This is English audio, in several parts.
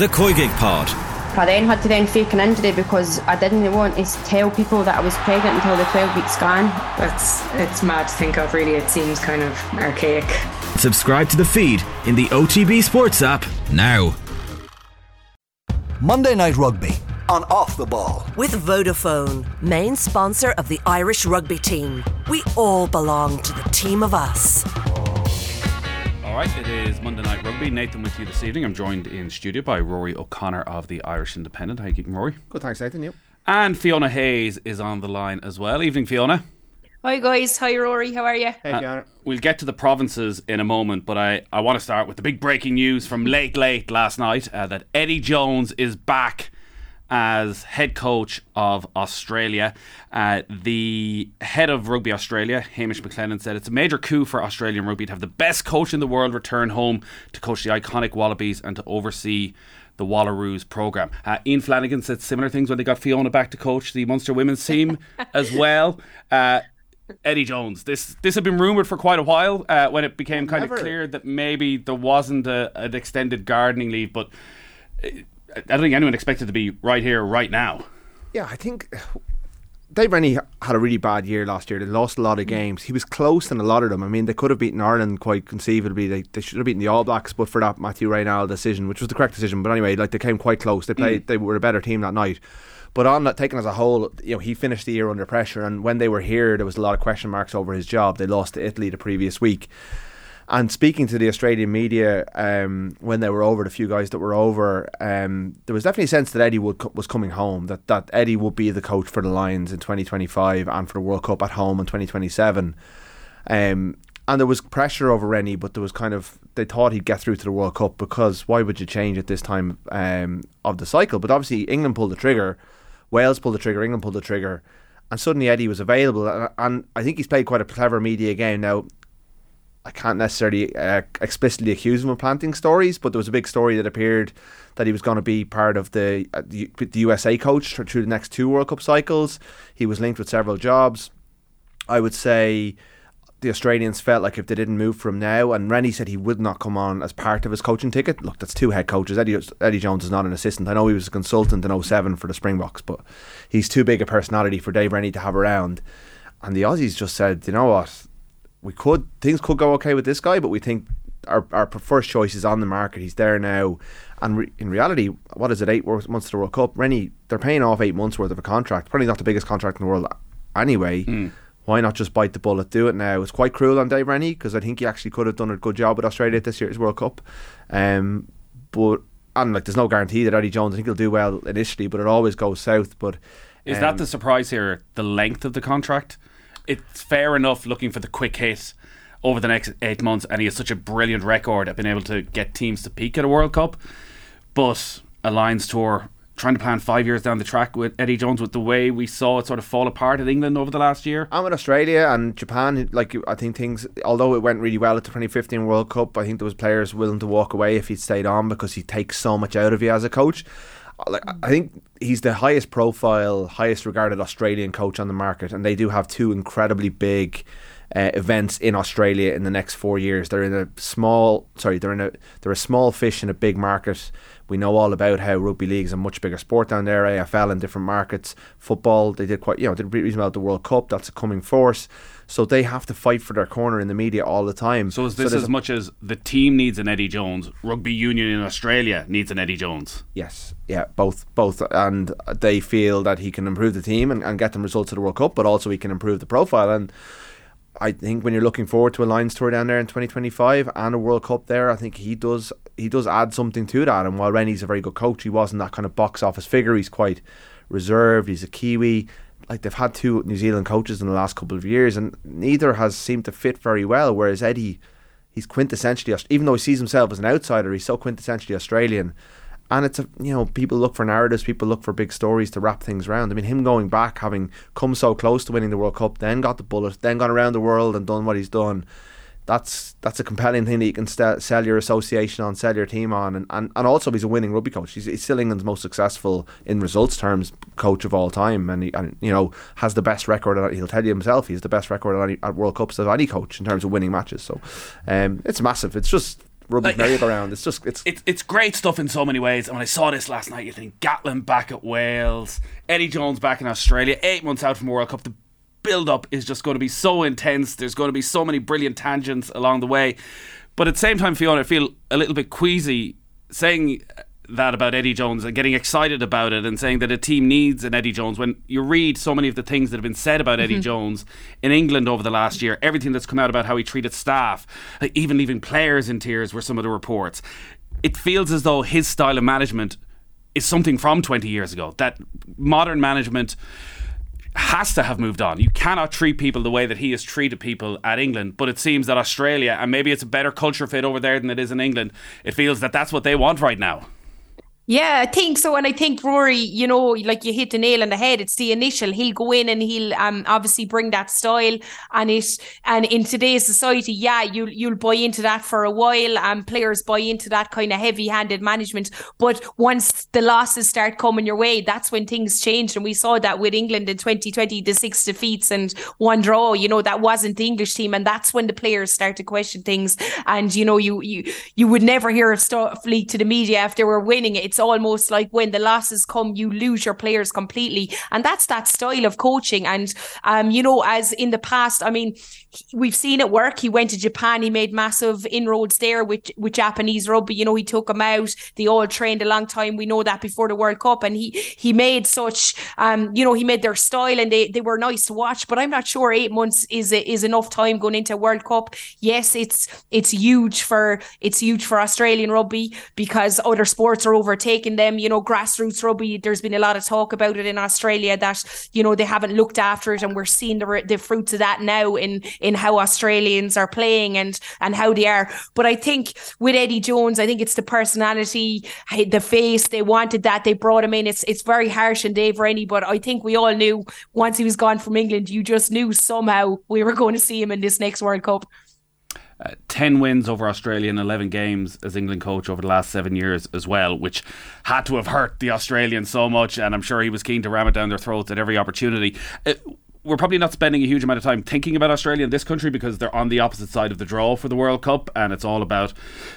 the Koigig Pod. I then had to then fake an injury because I didn't want to tell people that I was pregnant until the 12 week scan. That's it's mad to think of. Really, it seems kind of archaic. Subscribe to the feed in the OTB Sports app now. Monday Night Rugby on Off the Ball. With Vodafone, main sponsor of the Irish rugby team. We all belong to the team of us. All right, it is Monday Night Rugby. Nathan with you this evening. I'm joined in studio by Rory O'Connor of the Irish Independent. How you keeping, Rory? Good, thanks, Nathan. You? And Fiona Hayes is on the line as well. Evening, Fiona. Hi guys, hi Rory, how are you? Hey, Fiona. We'll get to the provinces in a moment, but I, I want to start with the big breaking news from late, late last night uh, that Eddie Jones is back as head coach of Australia. Uh, the head of Rugby Australia, Hamish McLennan, said it's a major coup for Australian rugby to have the best coach in the world return home to coach the iconic Wallabies and to oversee the Wallaroos program. Uh, Ian Flanagan said similar things when they got Fiona back to coach the Munster women's team as well. Uh, Eddie Jones. This this had been rumored for quite a while uh, when it became kind Never. of clear that maybe there wasn't a, an extended gardening leave, but uh, I don't think anyone expected to be right here, right now. Yeah, I think Dave Rennie had a really bad year last year. They lost a lot of mm. games. He was close in a lot of them. I mean, they could have beaten Ireland quite conceivably. They, they should have beaten the All Blacks, but for that Mathieu Raynal decision, which was the correct decision. But anyway, like they came quite close. They played. Mm. They were a better team that night. But on that, taken as a whole, you know, he finished the year under pressure. And when they were here, there was a lot of question marks over his job. They lost to Italy the previous week. And speaking to the Australian media um, when they were over, the few guys that were over, um, there was definitely a sense that Eddie would was coming home. That that Eddie would be the coach for the Lions in 2025 and for the World Cup at home in 2027. Um, and there was pressure over Rennie, but there was kind of they thought he'd get through to the World Cup because why would you change at this time um, of the cycle? But obviously England pulled the trigger, Wales pulled the trigger, England pulled the trigger, and suddenly Eddie was available. And I think he's played quite a clever media game now. I can't necessarily uh, explicitly accuse him of planting stories, but there was a big story that appeared that he was going to be part of the, uh, the USA coach through the next two World Cup cycles. He was linked with several jobs. I would say the Australians felt like if they didn't move from now, and Rennie said he would not come on as part of his coaching ticket. Look, that's two head coaches. Eddie, Eddie Jones is not an assistant. I know he was a consultant in 07 for the Springboks, but he's too big a personality for Dave Rennie to have around. And the Aussies just said, you know what, we could things could go okay with this guy, but we think our our first choice is on the market. He's there now, and re- in reality, what is it? Eight months to the World Cup. Rennie, they're paying off eight months worth of a contract. Probably not the biggest contract in the world, anyway. Why not just bite the bullet, do it now? It's quite cruel on Dave Rennie because I think he actually could have done a good job with Australia at this year's World Cup. Um, but and like, there's no guarantee that Eddie Jones. I think he'll do well initially, but it always goes south. But Is um, that the surprise here? The length of the contract? It's fair enough looking for the quick hit over the next eight months, and he has such a brilliant record at being able to get teams to peak at a World Cup. But a Lions tour, trying to plan five years down the track with Eddie Jones, with the way we saw it sort of fall apart in England over the last year. I'm with Australia and Japan. Like I think things, although it went really well at the 2015 World Cup, I think there was players willing to walk away if he'd stayed on because he takes so much out of you as a coach. Like I think he's the highest profile, highest regarded Australian coach on the market, and they do have two incredibly big uh, events in Australia in the next four years. They're in a small, sorry, they're in a they're a small fish in a big market. We know all about how rugby league is a much bigger sport down there. AFL in different markets, football they did quite, you know, did really well at the World Cup. That's a coming force. So they have to fight for their corner in the media all the time. So is this there's as much as the team needs an Eddie Jones, rugby union in Australia needs an Eddie Jones? Yes, yeah, both, both, and they feel that he can improve the team and, and get them results at the World Cup, but also he can improve the profile. And I think when you're looking forward to a Lions tour down there in 2025 and a World Cup there, I think he does he does add something to that. And while Rennie's a very good coach, he wasn't that kind of box office figure. He's quite reserved. He's a Kiwi. Like they've had two New Zealand coaches in the last couple of years, and neither has seemed to fit very well. Whereas Eddie, he's quintessentially even though he sees himself as an outsider, he's so quintessentially Australian. And it's a you know people look for narratives, people look for big stories to wrap things around. I mean, him going back, having come so close to winning the World Cup, then got the bullet, then gone around the world and done what he's done. That's that's a compelling thing that you can st- sell your association on, sell your team on, and, and, and also he's a winning rugby coach. He's, he's still England's most successful in results terms coach of all time, and he and, you know has the best record. At, he'll tell you himself he's the best record at, any, at World Cups of any coach in terms of winning matches. So um, it's massive. It's just rugby Like- merry-go-round. It's just it's it's it's great stuff in so many ways. And when I saw this last night, you think Gatland back at Wales, Eddie Jones back in Australia, eight months out from World Cup. The build up is just going to be so intense. There's going to be so many brilliant tangents along the way. But at the same time, Fiona, I feel a little bit queasy saying that about Eddie Jones and getting excited about it and saying that a team needs an Eddie Jones when you read so many of the things that have been said about Eddie mm-hmm. Jones in England over the last year, everything that's come out about how he treated staff, uh, even leaving players in tears were some of the reports. It feels as though his style of management is something from 20 years ago. That modern management has to have moved on. You cannot treat people the way that he has treated people at England. But it seems that Australia, and maybe it's a better culture fit over there than it is in England, it feels that that's what they want right now. Yeah, I think so. And I think Rory, you know, like you hit the nail on the head. It's the initial. He'll go in and he'll um obviously bring that style and it and in today's society, yeah, you'll you'll buy into that for a while and players buy into that kind of heavy handed management. But once the losses start coming your way, that's when things change. And we saw that with England in 2020, the six defeats and one draw, you know, that wasn't the English team. And that's when the players start to question things. And you know, you you you would never hear a stuff leak to the media if they were winning. It's almost like when the losses come, you lose your players completely. And that's that style of coaching. And, um, you know, as in the past, I mean, we've seen it work. He went to Japan, he made massive inroads there with, with Japanese rugby. You know, he took them out. They all trained a long time. We know that before the World Cup. And he he made such, um, you know, he made their style and they, they were nice to watch. But I'm not sure eight months is is enough time going into World Cup. Yes, it's it's huge for it's huge for Australian rugby because other sports are overtaking them. You know, grassroots rugby. There's been a lot of talk about it in Australia that you know they haven't looked after it, and we're seeing the the fruits of that now in in how Australians are playing and and how they are. But I think with Eddie Jones, I think it's the personality, the face. They wanted that. They brought him in. It's it's very harsh and Dave Rennie, but I think we all knew once he was gone from England, you just knew somehow we were going to see him in this next World Cup. Uh, 10 wins over Australia in 11 games as England coach over the last seven years as well, which had to have hurt the Australians so much. And I'm sure he was keen to ram it down their throats at every opportunity. Uh, we're probably not spending a huge amount of time thinking about Australia in this country because they're on the opposite side of the draw for the World Cup, and it's all about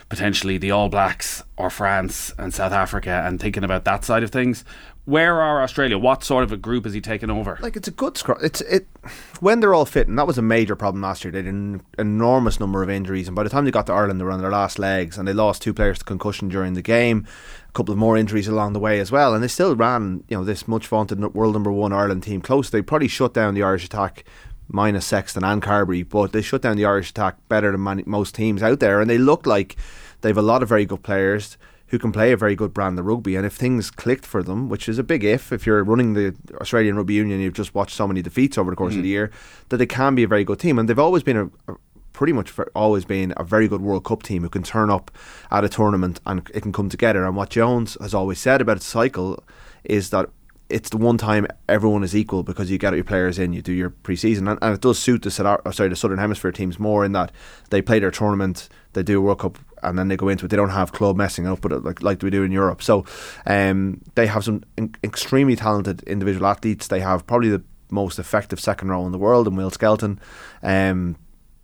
potentially the All Blacks or France and South Africa and thinking about that side of things. Where are Australia? What sort of a group is he taking over? like it's a good scrum. It's it when they're all fit, and that was a major problem last year. They had an enormous number of injuries, and by the time they got to Ireland, they were on their last legs, and they lost two players to concussion during the game. A couple of more injuries along the way as well, and they still ran, you know, this much vaunted world number one Ireland team close. They probably shut down the Irish attack minus Sexton and Carbery, but they shut down the Irish attack better than many, most teams out there, and they look like they have a lot of very good players who can play a very good brand of rugby. And if things clicked for them, which is a big if, if you're running the Australian Rugby Union, you've just watched so many defeats over the course of mm. the year, that they can be a very good team. And they've always been a, a pretty much always been a very good World Cup team who can turn up at a tournament and it can come together. And what Jones has always said about its cycle is that it's the one time everyone is equal because you get your players in, you do your pre-season, and, and it does suit the sorry the Southern Hemisphere teams more in that they play their tournament, they do a World Cup, and then they go into it. They don't have club messing up but like like we do in Europe. So um, they have some in- extremely talented individual athletes. They have probably the most effective second row in the world in Will Skelton. Um,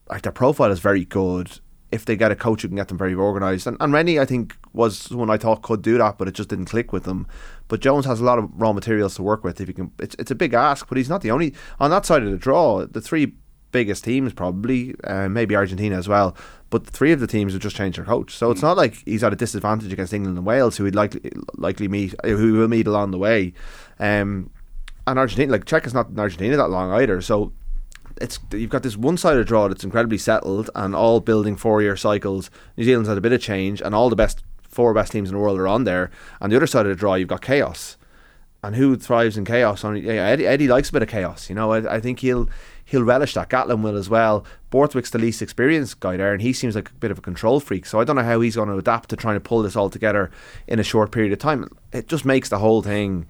like their profile is very good. If they get a coach who can get them very organised, and, and Rennie, I think, was someone I thought could do that, but it just didn't click with them. But Jones has a lot of raw materials to work with. If he can, it's it's a big ask, but he's not the only on that side of the draw. The three biggest teams probably, uh, maybe Argentina as well. But three of the teams have just changed their coach, so it's not like he's at a disadvantage against England and Wales, who he'd likely likely meet, who will meet along the way. Um, and Argentina, like Cheika is not in Argentina that long either, so it's you've got this one sided draw that's incredibly settled and all building four year cycles. New Zealand's had a bit of change, and all the best four best teams in the world are on there. And the other side of the draw, you've got chaos. And who thrives in chaos? Only yeah, Eddie, Eddie likes a bit of chaos. You know, I, I think he'll he'll relish that. Gatland will as well. Borthwick's the least experienced guy there, and he seems like a bit of a control freak. So I don't know how he's going to adapt to trying to pull this all together in a short period of time. It just makes the whole thing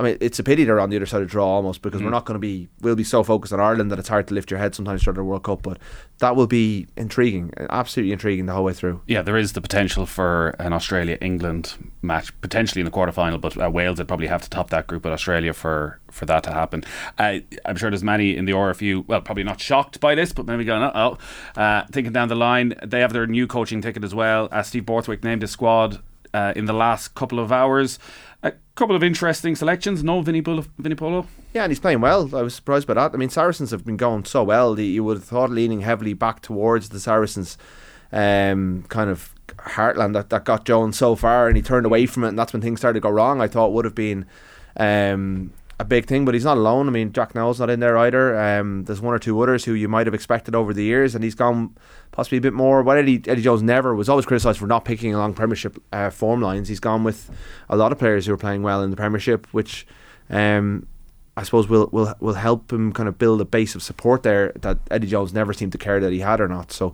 I mean, it's a pity they're on the other side of the draw almost because Mm. we're not going to be. We'll be so focused on Ireland that it's hard to lift your head sometimes during the World Cup. But that will be intriguing, absolutely intriguing the whole way through. Yeah, there is the potential for an Australia England match, potentially in the quarter final, but uh, Wales would probably have to top that group with Australia for, for that to happen. Uh, I'm sure there's many in the RFU, well, probably not shocked by this, but maybe going, oh, uh, thinking down the line, they have their new coaching ticket as well. Uh, Steve Borthwick named his squad uh, in the last couple of hours. A couple of interesting selections. No Vinny, Bull- Vunipola. Yeah, and he's playing well. I was surprised by that. I mean, Saracens have been going so well. You would have thought leaning heavily back towards the Saracens um, kind of heartland that, that got Jones so far, and he turned away from it, and that's when things started to go wrong. I thought would have been um, a big thing, but he's not alone. I mean, Jack Nowell's not in there either. Um, there's one or two others who you might have expected over the years, and he's gone possibly a bit more. What Eddie, Eddie Jones never was always criticised for not picking along Premiership uh, form lines. He's gone with a lot of players who are playing well in the Premiership, which. Um, I suppose will will will help him kind of build a base of support there that Eddie Jones never seemed to care that he had or not. So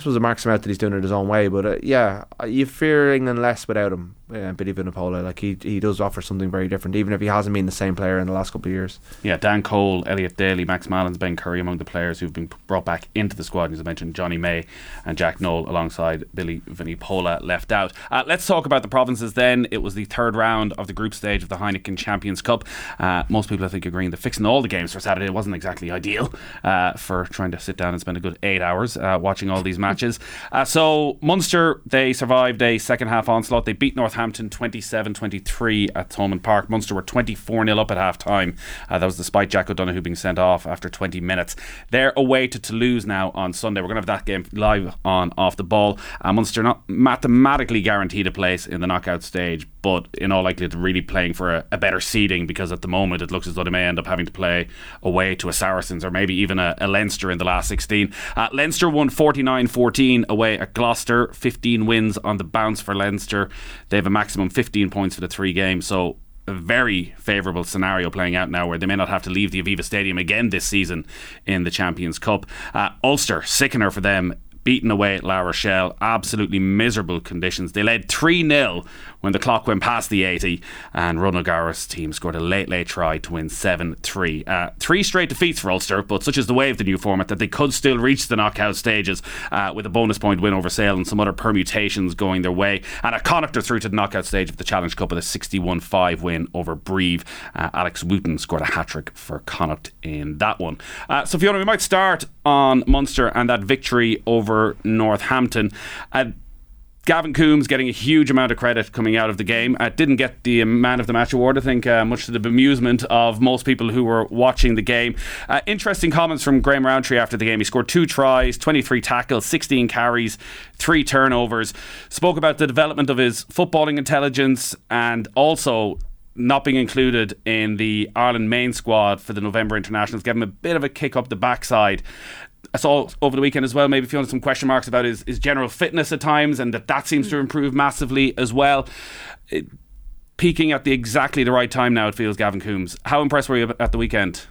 I suppose it marks him out that he's doing it his own way. But uh, yeah, you fear England less without him, uh, Billy Vunipola. Like he he does offer something very different, even if he hasn't been the same player in the last couple of years. Yeah, Dan Cole, Elliot Daly, Max Malins, Ben Curry among the players who've been brought back into the squad. As I mentioned, Jonny May and Jack Nowell alongside Billy Vunipola left out. Uh, let's talk about the provinces then. It was the third round of the group stage of the Heineken Champions Cup. Uh, most people, I think, agreeing that fixing all the games for Saturday wasn't exactly ideal uh, for trying to sit down and spend a good eight hours uh, watching all these matches. Uh, so, Munster, they survived a second half onslaught. They beat Northampton 27 23 at Thomond Park. Munster were 24 0 up at half time. Uh, that was despite Jack O'Donoghue being sent off after 20 minutes. They're away to Toulouse now on Sunday. We're going to have that game live on Off the Ball. Uh, Munster not mathematically guaranteed a place in the knockout stage, but in all likelihood, really playing for a, a better seeding because at the moment it looks as though they may end up having to play away to a Saracens or maybe even a, a Leinster in the last 16. Uh, Leinster won 49 14 away at Gloucester, 15 wins on the bounce for Leinster. They have a maximum 15 points for the three games, so a very favourable scenario playing out now where they may not have to leave the Aviva Stadium again this season in the Champions Cup. Uh, Ulster, sickener for them. Beaten away at La Rochelle, absolutely miserable conditions. They led 3 0 when the clock went past the 80, and Ron O'Gara's team scored a late, late try to win 7 3. Uh, three straight defeats for Ulster, but such is the way of the new format that they could still reach the knockout stages uh, with a bonus point win over Sale and some other permutations going their way. And a Connacht through to the knockout stage of the Challenge Cup with a 61 5 win over Brive. Uh, Alex Wootton scored a hat trick for Connacht in that one. Uh, so, Fiona, we might start on Munster and that victory over Northampton. Uh, Gavin Coombs getting a huge amount of credit coming out of the game. Didn't get the Man of the Match award, I think, uh, much to the bemusement of most people who were watching the game. Uh, interesting comments from Graham Rowntree after the game. He scored two tries, 23 tackles, 16 carries, three turnovers. Spoke about the development of his footballing intelligence and also not being included in the Ireland main squad for the November internationals gave him a bit of a kick up the backside. I saw over the weekend as well, maybe feeling some question marks about his, his general fitness at times, and that that seems to mm. improve massively as well. It, peaking at the exactly the right time now, it feels, Gavin Coombs. How impressed were you at the weekend?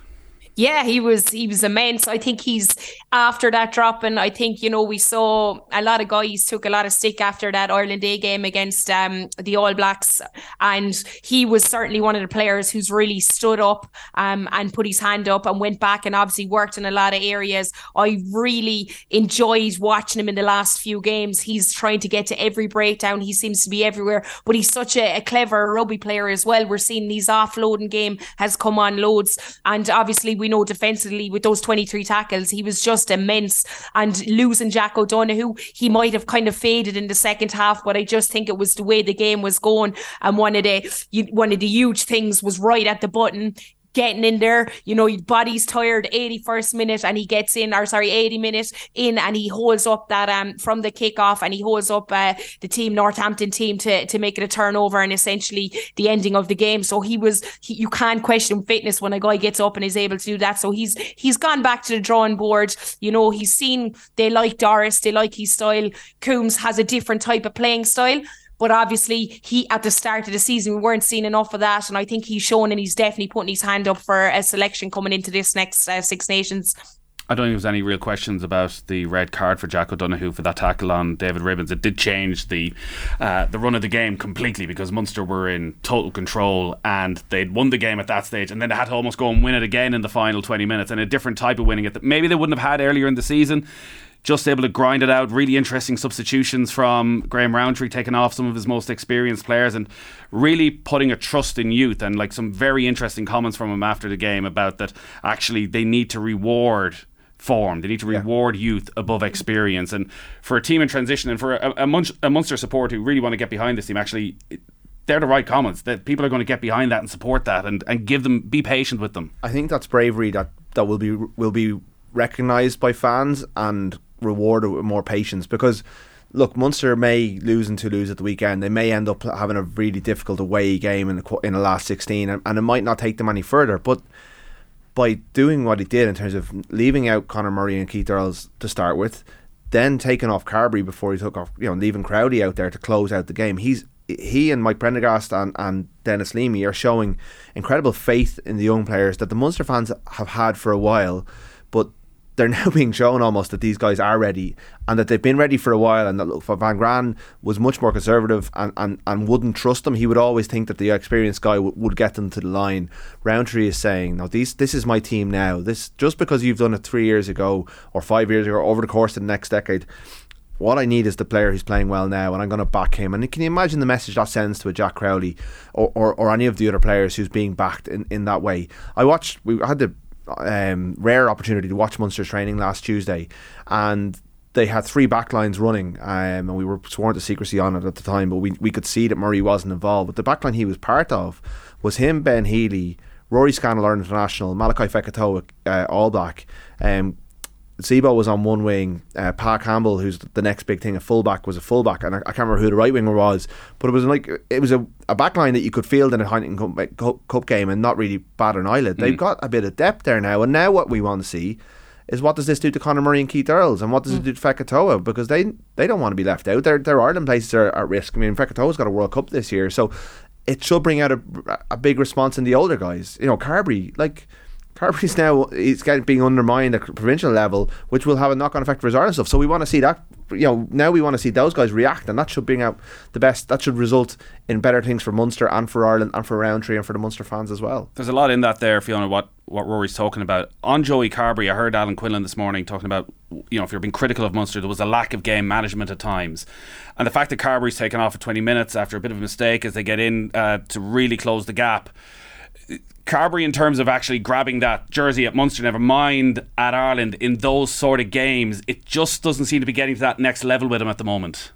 Yeah, he was he was immense. I think he's after that drop, and I think you know we saw a lot of guys took a lot of stick after that Ireland A game against um, the All Blacks, and he was certainly one of the players who's really stood up um, and put his hand up and went back and obviously worked in a lot of areas. I really enjoyed watching him in the last few games. He's trying to get to every breakdown. He seems to be everywhere, but he's such a, a clever rugby player as well. We're seeing his offloading game has come on loads, and obviously we know defensively with those 23 tackles, he was just immense. And losing Jack O'Donoghue, he might have kind of faded in the second half, but I just think it was the way the game was going. And one of the one of the huge things was right at the button getting in there. You know, your body's tired, 81st minute, and he gets in, or sorry, 80 minutes in, and he holds up that um from the kickoff, and he holds up uh, the team Northampton team to to make it a turnover and essentially the ending of the game. So he was, he, you can't question fitness when a guy gets up and is able to do that. So he's he's gone back to the drawing board. You know, he's seen they like Doris, they like his style. Coombs has a different type of playing style. But obviously, he at the start of the season we weren't seeing enough of that, and I think he's shown and he's definitely putting his hand up for a selection coming into this next uh, Six Nations. I don't think there's any real questions about the red card for Jack O'Donoghue for that tackle on David Ribbans. It did change the uh, the run of the game completely because Munster were in total control and they'd won the game at that stage, and then they had to almost go and win it again in the final 20 minutes, and a different type of winning it that maybe they wouldn't have had earlier in the season just able to grind it out. Really interesting substitutions from Graham Rowntree, taking off some of his most experienced players and really putting a trust in youth. And like some very interesting comments from him after the game about that actually they need to reward form. They need to reward yeah. youth above experience. And for a team in transition and for a, a, Munch, a Munster support who really want to get behind this team, actually. they're the right comments that people are going to get behind that and support that and, and give them be patient with them. I think that's bravery that, that will be will be recognised by fans and rewarded with more patience because look, Munster may lose and Toulouse at the weekend. They may end up having a really difficult away game in the, in the last 16 and, and it might not take them any further. But by doing what he did in terms of leaving out Conor Murray and Keith Earls to start with, then taking off Carbery before he took off, you know, leaving Crowley out there to close out the game. He's he and Mike Prendergast and, and Denis Leamy are showing incredible faith in the young players that the Munster fans have had for a while, they're now being shown almost that these guys are ready and that they've been ready for a while and that look, Van Graan was much more conservative and, and, and wouldn't trust them. He would always think that the experienced guy w- would get them to the line. Rowntree is saying, no, these, this is my team now. This Just because you've done it three years ago or five years ago or over the course of the next decade, what I need is the player who's playing well now, and I'm going to back him. And can you imagine the message that sends to a Jack Crowley or, or, or any of the other players who's being backed in, in that way? I watched, we had the um, rare opportunity to watch Munster's training last Tuesday, and they had three backlines running, um, and we were sworn to secrecy on it at the time, but we, we could see that Murray wasn't involved. But the backline he was part of was him, Ben Healy, Rory Scannell, our international, Malakai Fekitoa, uh, all black, um, Zebo was on one wing. Uh, Pa Campbell, who's the next big thing, a fullback, was a fullback, and I, I, can't remember who the right winger was. But it was like it was a, a back line that you could field in a Heineken Cup, Cup game and not really bat an eyelid. Mm. They've got a bit of depth there now, and now what we want to see is what does this do to Conor Murray and Keith Earls, and what does mm. it do to Fekitoa because they they don't want to be left out. Their their Ireland places are at risk. I mean, Fekitoa's got a World Cup this year, so it should bring out a, a big response in the older guys. You know, Carbery, like Carbery's now he's getting being undermined at provincial level, which will have a knock on effect for his Ireland stuff. So we want to see that. You know, now we want to see those guys react, and that should bring out the best. That should result in better things for Munster and for Ireland and for Rowntree and for the Munster fans as well. There's a lot in that there, Fiona. What what Rory's talking about on Joey Carbery. I heard Alan Quinlan this morning talking about you know if you're being critical of Munster, there was a lack of game management at times, and the fact that Carbery's taken off for 20 minutes after a bit of a mistake as they get in uh, to really close the gap Carbery, in terms of actually grabbing that jersey at Munster, never mind at Ireland, in those sort of games, it just doesn't seem to be getting to that next level with him at the moment.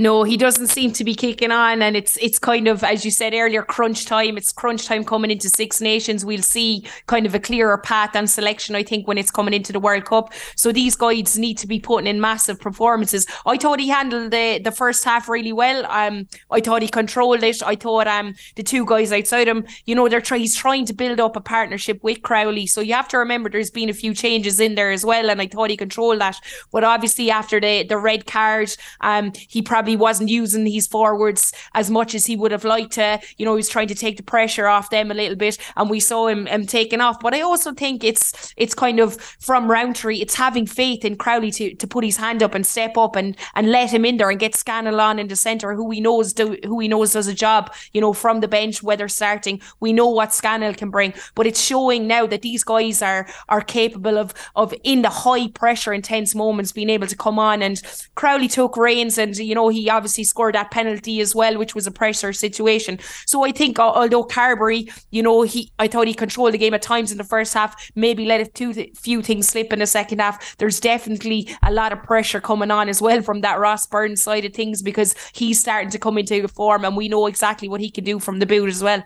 No, he doesn't seem to be kicking on, and it's it's kind of as you said earlier, crunch time. It's crunch time coming into Six Nations. We'll see kind of a clearer path and selection. I think when it's coming into the World Cup, so these guys need to be putting in massive performances. I thought he handled the the first half really well. Um, I thought he controlled it. I thought um the two guys outside him, you know, they're trying. He's trying to build up a partnership with Crowley. So you have to remember there's been a few changes in there as well, and I thought he controlled that. But obviously after the the red card, um, he probably probably wasn't using his forwards as much as he would have liked to. You know, he was trying to take the pressure off them a little bit, and we saw him, him taking off. But I also think it's it's kind of from Rowntree, it's having faith in Crowley to, to put his hand up and step up and and let him in there and get Scannell on in the centre, who he knows do who he knows does a job. You know, from the bench, whether starting, we know what Scannell can bring. But it's showing now that these guys are are capable of of in the high pressure, intense moments being able to come on. And Crowley took reins, and you know he he obviously scored that penalty as well, which was a pressure situation. So I think although Carbery, you know, he I thought he controlled the game at times in the first half, maybe let a few, things slip in the second half. There's definitely a lot of pressure coming on as well from that Ross Burns side of things because he's starting to come into form and we know exactly what he can do from the boot as well.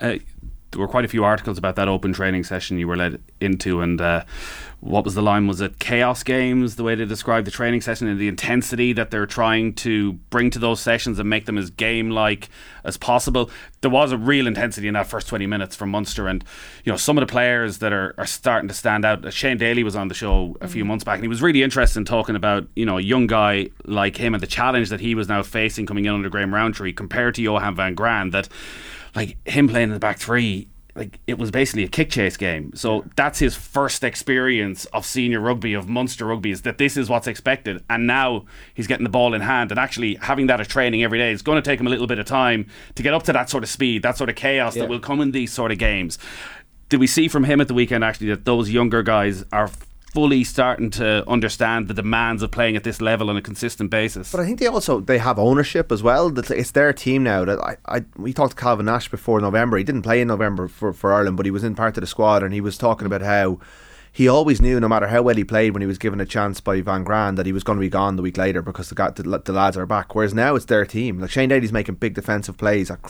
Uh, there were quite a few articles about that open training session you were led into, and uh, what was the line? Was it chaos games? The way they described the training session and the intensity that they're trying to bring to those sessions and make them as game like as possible. There was a real intensity in that first 20 minutes from Munster, and you know some of the players that are, are starting to stand out. Shane Daly was on the show a few mm. months back, and he was really interested in talking about you know a young guy like him and the challenge that he was now facing coming in under Graham Rowntree compared to Johan van Graan. That like him playing in the back three like it was basically a kick chase game. So that's his first experience of senior rugby, of Munster rugby, is that this is what's expected. And now he's getting the ball in hand and actually having that at training every day. It's going to take him a little bit of time to get up to that sort of speed, that sort of chaos Yeah. that will come in these sort of games. Did we see from him at the weekend actually that those younger guys are fully starting to understand the demands of playing at this level on a consistent basis? But I think they also they have ownership as well. It's their team now. That I, I we talked to Calvin Nash before November. He didn't play in November for, for Ireland, but he was in part of the squad, and he was talking about how he always knew, no matter how well he played when he was given a chance by Van Graan, that he was going to be gone the week later because the, guy, the, the lads are back. Whereas now it's their team. Like Shane Daly's making big defensive plays at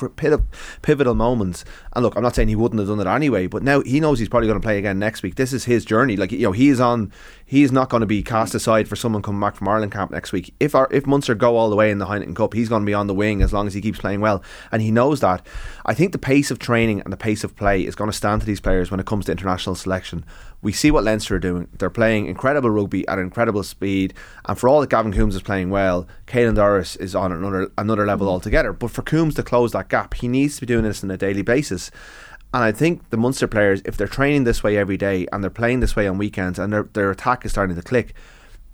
pivotal moments. And look, I'm not saying he wouldn't have done it anyway, but now he knows he's probably going to play again next week. This is his journey. Like you know, he is on. He is not going to be cast aside for someone coming back from Ireland camp next week. If our, if Munster go all the way in the Heineken Cup, he's going to be on the wing as long as he keeps playing well, and he knows that. I think the pace of training and the pace of play is going to stand to these players when it comes to international selection. We see what Leinster are doing. They're playing incredible rugby at incredible speed, and for all that Gavin Coombs is playing well, Caelan Doris is on another another level mm. altogether. But for Coombs to close that gap, he needs to be doing this on a daily basis. And I think the Munster players, if they're training this way every day and they're playing this way on weekends and their, their attack is starting to click,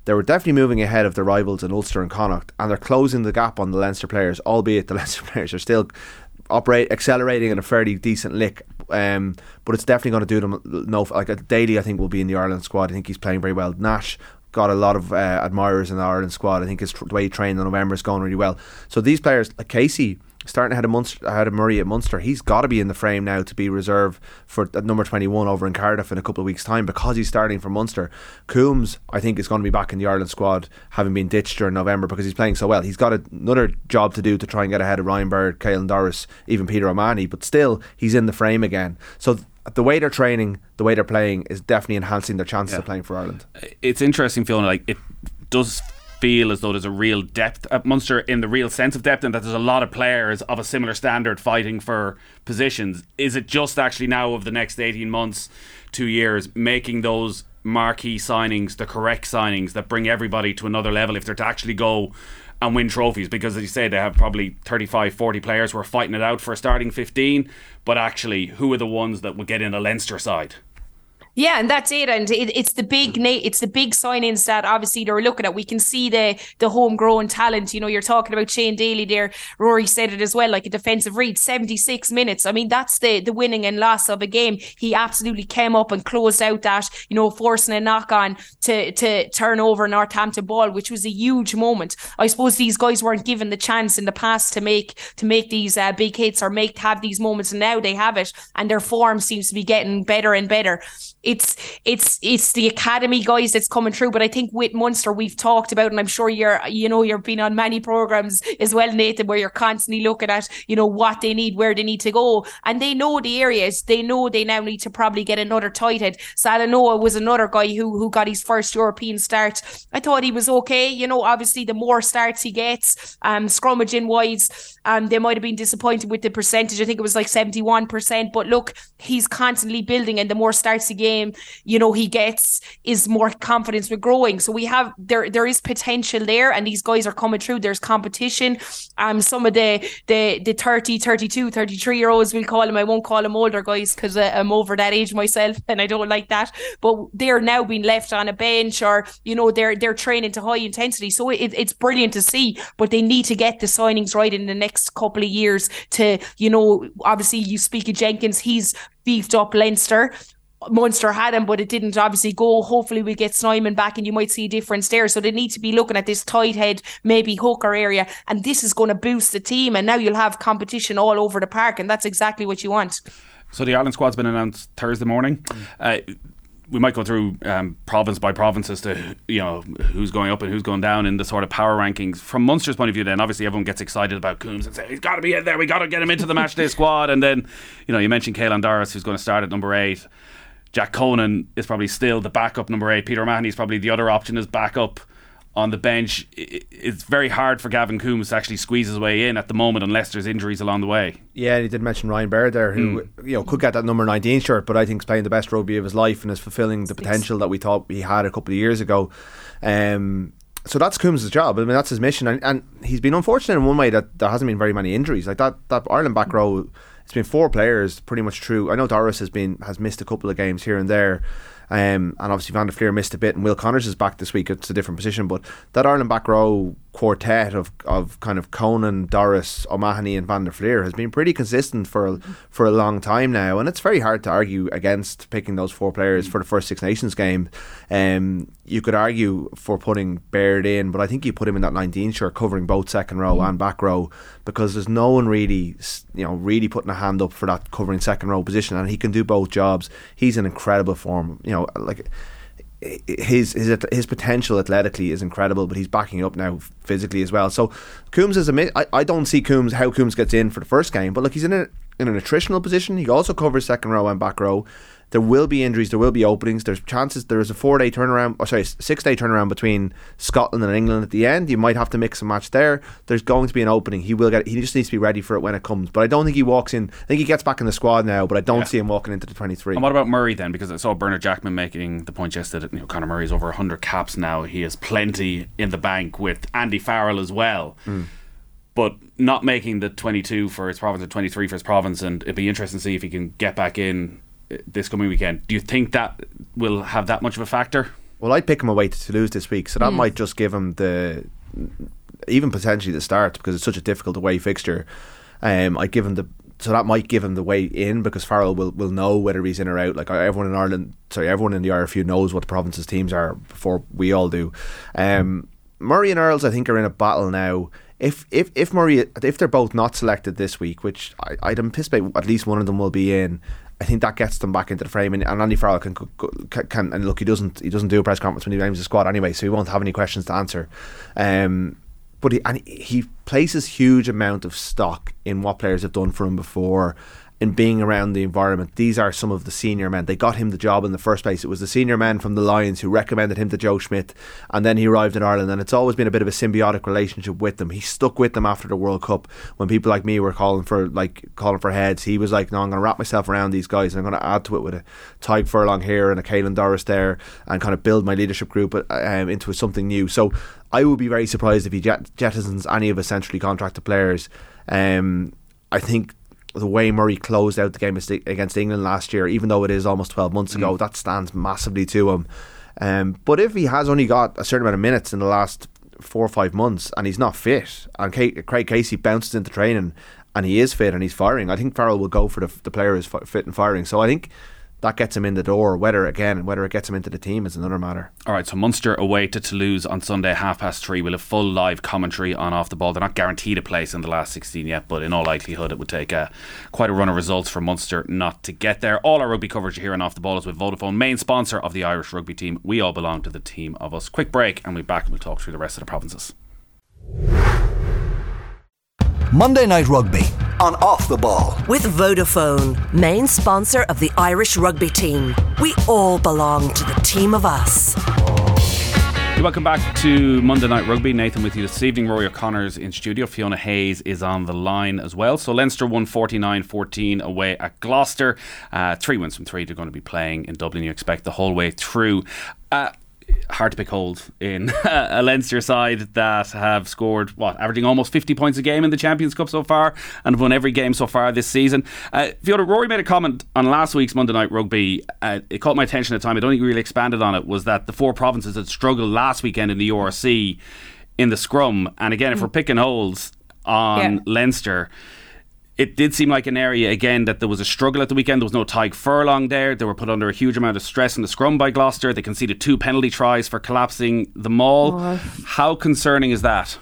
they were definitely moving ahead of their rivals in Ulster and Connacht and they're closing the gap on the Leinster players, albeit the Leinster players are still operate accelerating at a fairly decent lick. Um, but it's definitely going to do them no like a Daly I think will be in the Ireland squad. I think he's playing very well. Nash got a lot of uh, admirers in the Ireland squad. I think his tr- the way he trained in November is going really well. So these players like Casey starting ahead of Munster, ahead of Murray at Munster, he's got to be in the frame now to be reserve for at number 21 over in Cardiff in a couple of weeks' time because he's starting for Munster. Coombs, I think, is going to be back in the Ireland squad, having been ditched during November because he's playing so well. He's got another job to do to try and get ahead of Ryan Baird, Caelan Doris, even Peter O'Mahony, but still, he's in the frame again. So th- the way they're training, the way they're playing, is definitely enhancing their chances of playing for Ireland. it's interesting feeling like it does feel as though there's a real depth at Munster in the real sense of depth and that there's a lot of players of a similar standard fighting for positions. Is it just actually now of the next 18 months, two years, making those marquee signings the correct signings that bring everybody to another level if they're to actually go and win trophies because as you say they have probably 35 40 players who are fighting it out for a starting 15 but actually who are the ones that will get in a Leinster side Yeah, and that's it. And it, it's the big na- it's the big signings that obviously they're looking at. We can see the the homegrown talent. You know, you're talking about Shane Daly there. Rory said it as well, like a defensive read, 76 minutes. I mean, that's the the winning and loss of a game. He absolutely came up and closed out that, you know, forcing a knock on to to turn over Northampton ball, which was a huge moment. I suppose these guys weren't given the chance in the past to make to make these uh, big hits or make have these moments, and now they have it, and their form seems to be getting better and better it's it's it's the academy guys that's coming through. But I think with Munster we've talked about, and I'm sure you're you know you've been on many programs as well, Nathan, where you're constantly looking at you know what they need, where they need to go, and they know the areas. They know they now need to probably get another tight head. Salanoa was another guy who who got his first European start. I thought he was okay. You know, obviously the more starts he gets, um, scrummaging wise, um, they might have been disappointed with the percentage. I think it was like 71%. But look, he's constantly building, and the more starts he game, you know, he gets is more confidence with growing. So we have there there is potential there, and these guys are coming through. There's competition. Um, some of the the the 30, 32, 33 year olds we'll call them. I won't call them older guys because uh, I'm over that age myself, and I don't like that. But they're now being left on a bench, or you know, they're they're training to high intensity. So it, it's brilliant to see, but they need to get the signings right in the next couple of years to, you know, obviously you speak of Jenkins, he's beefed up Leinster. Munster had him, but it didn't obviously go. Hopefully, we get Snyman back and you might see a difference there. So they need to be looking at this tight head, maybe hooker area, and this is going to boost the team. And now you'll have competition all over the park, and that's exactly what you want. So the Ireland squad's been announced Thursday morning. Uh, we might go through um, province by province as to you know who's going up and who's going down in the sort of power rankings. From Munster's point of view, then obviously everyone gets excited about Coombs and say he's got to be in there. We got to get him into the matchday squad. And then you know you mentioned Caelan Doris, who's going to start at number eight. Jack Conan is probably still the backup number eight. Peter Mahony is probably the other option as backup on the bench. It's very hard for Gavin Coombs to actually squeeze his way in at the moment unless there's injuries along the way. Yeah, he did mention Ryan Baird there, who mm. you know could get that number 19 shirt, but I think is playing the best rugby of his life and is fulfilling the potential that we thought he had a couple of years ago. Um, so that's Coombs' job. I mean, that's his mission, and, and he's been unfortunate in one way that there hasn't been very many injuries. Like that, that Ireland back row it's been four players pretty much true. I know Doris has been has missed a couple of games here and there. Um, and obviously Van der Flier missed a bit, and Will Connors is back this week. It's a different position, but that Ireland back row quartet of, of kind of Conan, Doris, O'Mahony, and Van der Flier has been pretty consistent for for a long time now, and it's very hard to argue against picking those four players for the first Six Nations game. Um, you could argue for putting Baird in, but I think you put him in that 19 shirt, covering both second row and back row, because there's no one really, you know, really putting a hand up for that covering second row position, and he can do both jobs. He's in incredible form. You know, like his his his potential athletically is incredible, but he's backing up now physically as well. So Coombs is a I, I don't see Coombs how Coombs gets in for the first game, but look, he's in a in a attritional position. He also covers second row and back row. There will be injuries. There will be openings. There's chances. There is a four day turnaround. Oh, sorry, six day turnaround between Scotland and England at the end. You might have to mix a match there. There's going to be an opening. He will get. He just needs to be ready for it when it comes. But I don't think he walks in. I think he gets back in the squad now. But I don't yeah. see him walking into the 23. And what about Murray then? Because I saw Bernard Jackman making the point yesterday. You know, Conor is over 100 caps now. He has plenty in the bank with Andy Farrell as well. Mm but not making the 22 for his province or 23 for his province and it'd be interesting to see if he can get back in this coming weekend. Do you think that will have that much of a factor? Well, I'd pick him away to Toulouse this week, so that mm. might just give him the even potentially the start because it's such a difficult away fixture. Um, I'd give him the so that might give him the way in because Farrell will, will know whether he's in or out. Like everyone in Ireland, sorry, everyone in the IRFU knows what the province's teams are before we all do. Um, Murray and Earls, I think, are in a battle now. If if if Murray, if they're both not selected this week, which I, I'd anticipate at least one of them will be in, I think that gets them back into the frame. And, and Andy Farrell can, can, can and look, he doesn't he doesn't do a press conference when he names the squad anyway, so he won't have any questions to answer. Um, but he and he places huge amount of stock in what players have done for him before in being around the environment. These are some of the senior men. They got him the job in the first place. It was the senior men from the Lions who recommended him to Joe Schmidt, and then he arrived in Ireland. And it's always been a bit of a symbiotic relationship with them. He stuck with them after the World Cup when people like me were calling for like calling for heads. He was like, "No, I'm going to wrap myself around these guys, and I'm going to add to it with a Tadhg Furlong here and a Caelan Doris there, and kind of build my leadership group um, into something new." So I would be very surprised if he jet- jettisons any of his centrally contracted players. Um, I think the way Murray closed out the game against England last year, even though it is almost 12 months ago, mm. that stands massively to him. Um, but if he has only got a certain amount of minutes in the last four or five months and he's not fit, and Craig Casey bounces into training and he is fit and he's firing, I think Farrell will go for the, the player who's fit and firing. So I think that gets him in the door. Whether again, whether it gets him into the team is another matter. All right, so Munster away to Toulouse on Sunday, half past three. We'll have full live commentary on off the ball. They're not guaranteed a place in the last sixteen yet, but in all likelihood, it would take uh, quite a run of results for Munster not to get there. All our rugby coverage here on off the ball is with Vodafone, main sponsor of the Irish rugby team. We all belong to the team of us. Quick break, and we'll be back and we'll talk through the rest of the provinces. Monday Night Rugby on Off the Ball. With Vodafone, main sponsor of the Irish rugby team. We all belong to the team of us. Welcome back to Monday Night Rugby. Nathan with you this evening. Rory O'Connor's in studio. Fiona Hayes is on the line as well. So Leinster won 49 14 away at Gloucester. Uh, three wins from three. They're going to be playing in Dublin, you expect, the whole way through. Uh, hard to pick hold in a Leinster side that have scored what averaging almost 50 points a game in the Champions Cup so far and have won every game so far this season. Uh, Fiona Rory made a comment on last week's Monday Night Rugby. Uh, it caught my attention at the time. I don't think really expanded on it. Was that the four provinces had struggled last weekend in the URC in the scrum? And again, if we're picking holes on yeah. Leinster it did seem like an area again that there was a struggle at the weekend. There was no Tadhg Furlong there. They were put under a huge amount of stress in the scrum by Gloucester. They conceded two penalty tries for collapsing the maul. Oh. How concerning is that?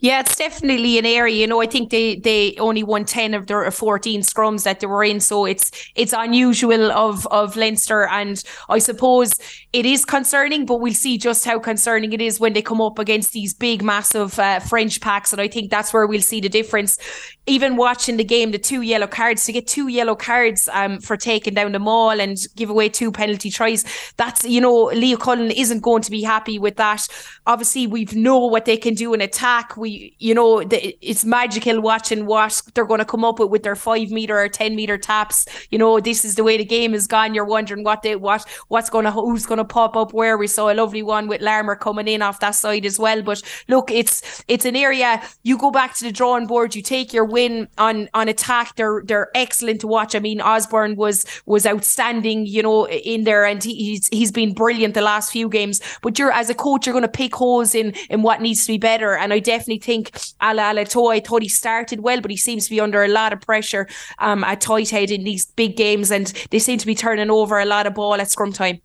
Yeah, it's definitely an area. You know, I think they they only won ten of their fourteen scrums that they were in, so it's it's unusual of of Leinster, and I suppose it is concerning. But we'll see just how concerning it is when they come up against these big, massive uh, French packs, and I think that's where we'll see the difference. Even watching the game, the two yellow cards to get two yellow cards um for taking down the maul and give away two penalty tries. That's you know, Leo Cullen isn't going to be happy with that. Obviously, we know what they can do in attack we you know the, it's magical watching what they're going to come up with with their five meter or ten meter taps. You know, this is the way the game is gone. You're wondering what they what what's going to who's going to pop up where. We saw a lovely one with Larmer coming in off that side as well. But look, it's it's an area you go back to the drawing board. You take your win on on attack. They're they're excellent to watch. I mean, Osborne was was outstanding, you know, in there, and he, he's he's been brilliant the last few games. But you're as a coach, you're going to pick holes in in what needs to be better. And I definitely think Ala Alatoa, I thought he started well, but he seems to be under a lot of pressure um, at tight head in these big games, and they seem to be turning over a lot of ball at scrum time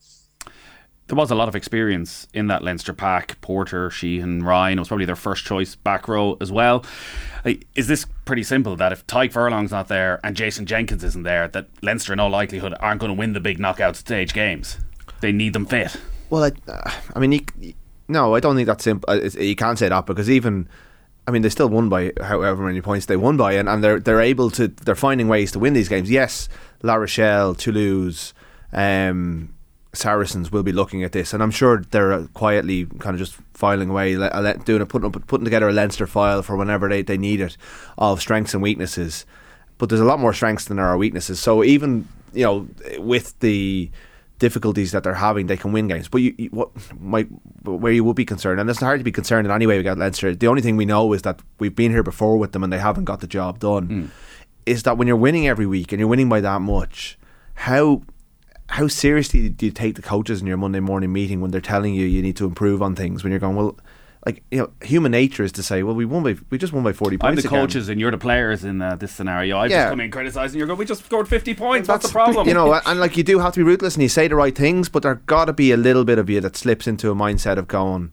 there was a lot of experience in that Leinster pack. Porter, Sheehan, Ryan it was probably their first choice back row as well. Is this pretty simple that if Tadhg Furlong's not there and Jason Jenkins isn't there, that Leinster in all likelihood aren't going to win the big knockout stage games? They need them fit. Well, I, I mean, no, I don't think that's simple. Uh, you can't say that because even. I mean, they still won by however many points they won by, and, and they're they're able to they're finding ways to win these games. Yes, La Rochelle, Toulouse, um, Saracens will be looking at this, and I'm sure they're uh, quietly kind of just filing away, doing a putting putting together a Leinster file for whenever they, they need it of strengths and weaknesses. But there's a lot more strengths than there are weaknesses. So even you know with the difficulties that they're having, they can win games. But you, you what might where you would be concerned, and it's hard to be concerned in any way we got Leinster. The only thing we know is that we've been here before with them, and they haven't got the job done. Mm. Is that when you're winning every week and you're winning by that much, how how seriously do you take the coaches in your Monday morning meeting when they're telling you you need to improve on things? When you're going, well, like you know, human nature is to say, well, we won by we just won by forty points. I'm the again. coaches and you're the players in uh, this scenario. I yeah. just come in criticising. You're going, we just scored fifty points. That's, What's the problem? You know, and like you do have to be ruthless and you say the right things, but there got to be a little bit of you that slips into a mindset of going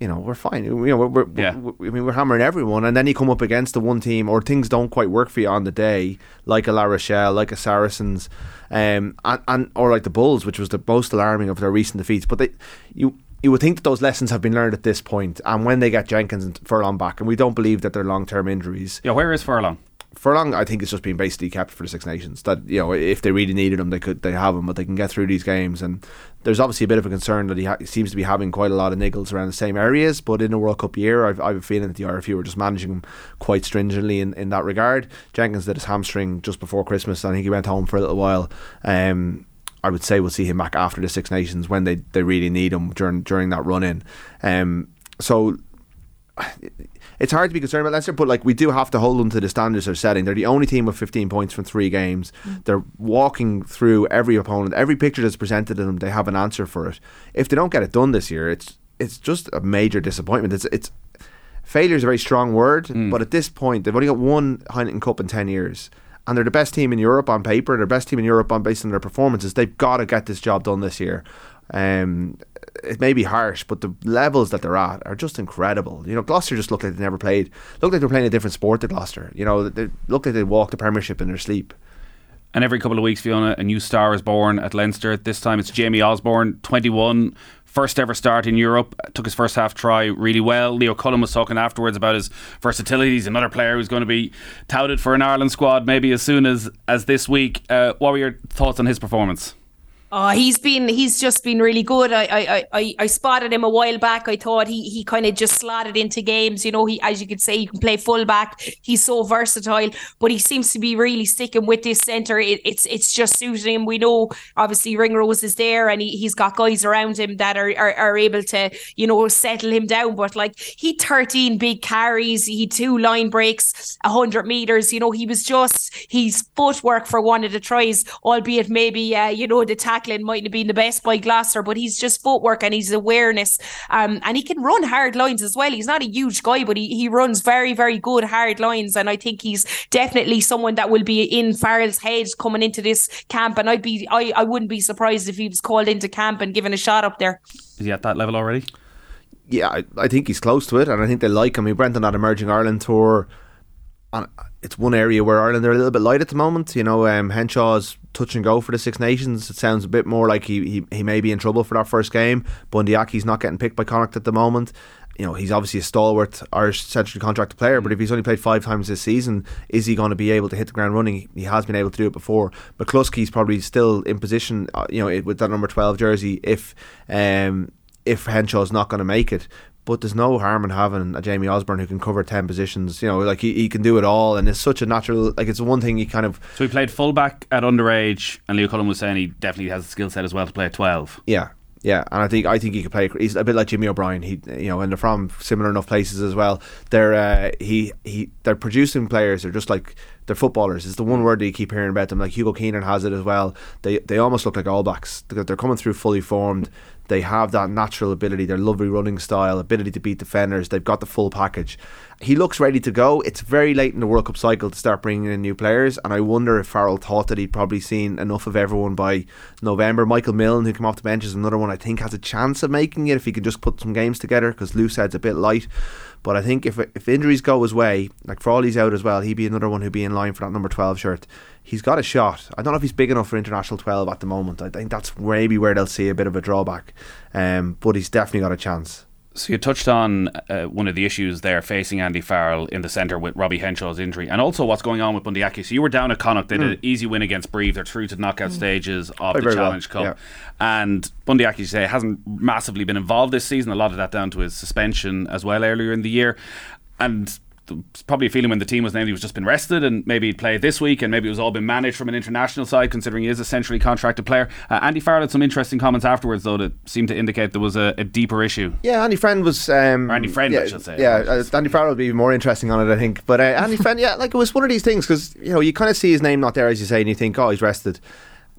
you know, we're fine. You know, we're, we're yeah. we I mean, we're hammering everyone, and then you come up against the one team, or things don't quite work for you on the day, like a La Rochelle, like a Saracens, um, and, and or like the Bulls, which was the most alarming of their recent defeats. But they, you you would think that those lessons have been learned at this point, and when they get Jenkins and Furlong back, and we don't believe that they're long term injuries. Yeah, where is Furlong? Furlong, I think it's just been basically kept for the Six Nations. That you know, if they really needed him, they could they have him, but they can get through these games. And there's obviously a bit of a concern that he, ha- seems to be having quite a lot of niggles around the same areas. But in a World Cup year, I've, I have a feeling that the IRFU are just managing him quite stringently in, in that regard. Jenkins did his hamstring just before Christmas. I think he went home for a little while. Um, I would say we'll see him back after the Six Nations when they, they really need him during during that run in. Um, so it's hard to be concerned about Leinster, but like we do have to hold them to the standards they're setting. They're the only team with 15 points from three games. Mm. They're walking through every opponent, every picture that's presented to them. They have an answer for it. If they don't get it done this year, it's it's just a major disappointment. It's it's failure is a very strong word, mm. but at this point, they've only got one Heineken Cup in 10 years. And they're the best team in Europe on paper. They're the best team in Europe on based on their performances. They've got to get this job done this year. Um, it may be harsh, but the levels that they're at are just incredible. You know, Gloucester just looked like they never played. Looked like they're playing a different sport to Gloucester. You know, they looked like they walked the Premiership in their sleep. And every couple of weeks, Fiona, a new star is born at Leinster. This time it's Jamie Osborne, 21, first ever start in Europe. Took his first half try really well. Leo Cullen was talking afterwards about his versatility. He's another player who's going to be touted for an Ireland squad maybe as soon as, as this week. Uh, what were your thoughts on his performance? Oh, he's been he's just been really good. I I, I, I spotted him a while back. I thought he he kind of just slotted into games. You know, he as you could say, he can play fullback. He's so versatile, but he seems to be really sticking with this centre. It, it's it's just suiting him. We know obviously Ringrose is there, and he, he's got guys around him that are, are are able to you know settle him down. But like he 13 big carries, he two line breaks, hundred meters. You know, he was just his footwork for one of the tries, albeit maybe uh, you know the tackle tackling mightn't have been the best by Gloucester, but he's just footwork and his awareness. Um, and he can run hard lines as well. He's not a huge guy, but he, he runs very, very good hard lines. And I think he's definitely someone that will be in Farrell's head coming into this camp. And I'd be I, I wouldn't be surprised if he was called into camp and given a shot up there. Is he at that level already? Yeah, I, I think he's close to it, and I think they like him. He went on that emerging Ireland tour and it's one area where Ireland are a little bit light at the moment. You know, um, Henshaw's touch and go for the Six Nations. It sounds a bit more like he, he, he may be in trouble for that first game. Bundee Aki's not getting picked by Connacht at the moment. You know, he's obviously a stalwart Irish centrally contract player, but if he's only played five times this season, is he going to be able to hit the ground running? He has been able to do it before. McCloskey's probably still in position, uh, you know, with that number 12 jersey if um, if Henshaw's not going to make it. But there's no harm in having a Jamie Osborne who can cover ten positions. You know, like he, he can do it all, and it's such a natural. Like it's one thing he kind of. So he played fullback at underage, and Leo Cullen was saying he definitely has the skill set as well to play at twelve. Yeah, Yeah, and I think I think he could play. He's a bit like Jimmy O'Brien. He, you know, and they're from similar enough places as well. They're uh, he he they're producing players. They're just like they're footballers. It's the one word that you keep hearing about them. Like Hugo Keenan has it as well. They they almost look like All Blacks. They're, coming through fully formed. They have that natural ability, their lovely running style, ability to beat defenders. They've got the full package. He looks ready to go. It's very late in the World Cup cycle to start bringing in new players, and I wonder if Farrell thought that he'd probably seen enough of everyone by November. Michael Milne, who came off the bench, is another one I think has a chance of making it if he can just put some games together because Loosehead's a bit light. But I think if if injuries go his way, like Frawley's out as well, he'd be another one who'd be in line for that number 12 shirt. He's got a shot. I don't know if he's big enough for international 12 at the moment. I think that's maybe where they'll see a bit of a drawback. Um, but he's definitely got a chance. So you touched on uh, one of the issues there facing Andy Farrell in the centre with Robbie Henshaw's injury, and also what's going on with Bundee Aki. So you were down at Connacht, they did an easy win against Brive. They're through to the knockout stages of the very well, Challenge Cup, yeah. and Bundee Aki say hasn't massively been involved this season. A lot of that down to his suspension as well earlier in the year, and. Probably a feeling when the team was named he was just been rested and maybe he'd play this week and maybe it was all been managed from an international side considering he is a centrally contracted player. Uh, Andy Farrell had some interesting comments afterwards though that seemed to indicate there was a, a deeper issue. Yeah, Andy Friend was. Um, Or Andy Friend, yeah, I should say. Yeah, uh, Andy Farrell would be more interesting on it, I think. But uh, Andy Friend, yeah, like it was one of these things because you know you kind of see his name not there as you say, and you think, oh, he's rested.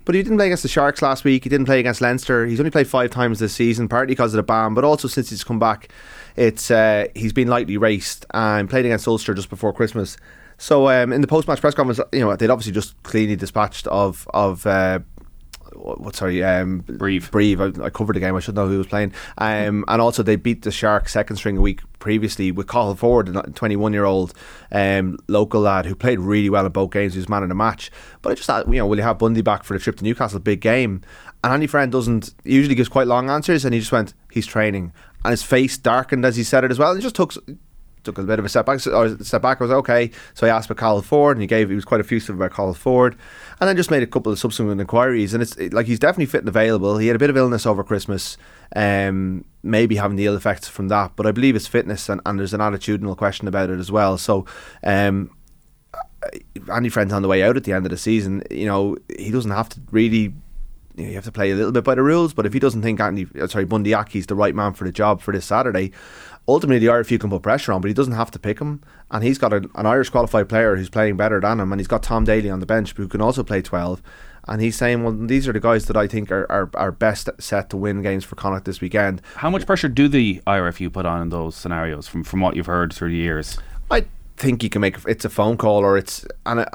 But he didn't play against the Sharks last week. He didn't play against Leinster. He's only played five times this season, partly because of the ban, but also since he's come back, it's uh, he's been lightly raced and played against Ulster just before Christmas. So um, in the post-match press conference, you know they'd obviously just cleanly dispatched of of. Uh, what sorry um Brive. Brive I, I covered the game. I should know who was playing. Um and also they beat the Sharks second string a week previously with Cathal Forde a 21 year old um local lad who played really well in both games. He was man of the match. But I just thought you know will you have Bundee back for the trip to Newcastle? Big game. And Andy Friend doesn't he usually gives quite long answers and he just went he's training and his face darkened as he said it as well and he just took took a bit of a step back. Or step back. I was okay. So I asked about Cathal Forde, and he gave he was quite effusive about Cathal Forde, and then just made a couple of subsequent inquiries. And it's it, like he's definitely fit and available. He had a bit of illness over Christmas, um, maybe having the ill effects from that. But I believe it's fitness, and, and there's an attitudinal question about it as well. So. Um, Andy Friend's on the way out at the end of the season. You know, he doesn't have to really you, know, you have to play a little bit by the rules. But if he doesn't think Andy, uh, sorry, Aki's the right man for the job for this Saturday, ultimately the IRFU can put pressure on, but he doesn't have to pick him. And he's got a, an Irish qualified player who's playing better than him, and he's got Tom Daly on the bench who can also play twelve. And he's saying, well, these are the guys that I think are, are, are best set to win games for Connacht this weekend. How much pressure do the IRFU put on in those scenarios from, from what you've heard through the years? I think you can make it's a phone call or it's and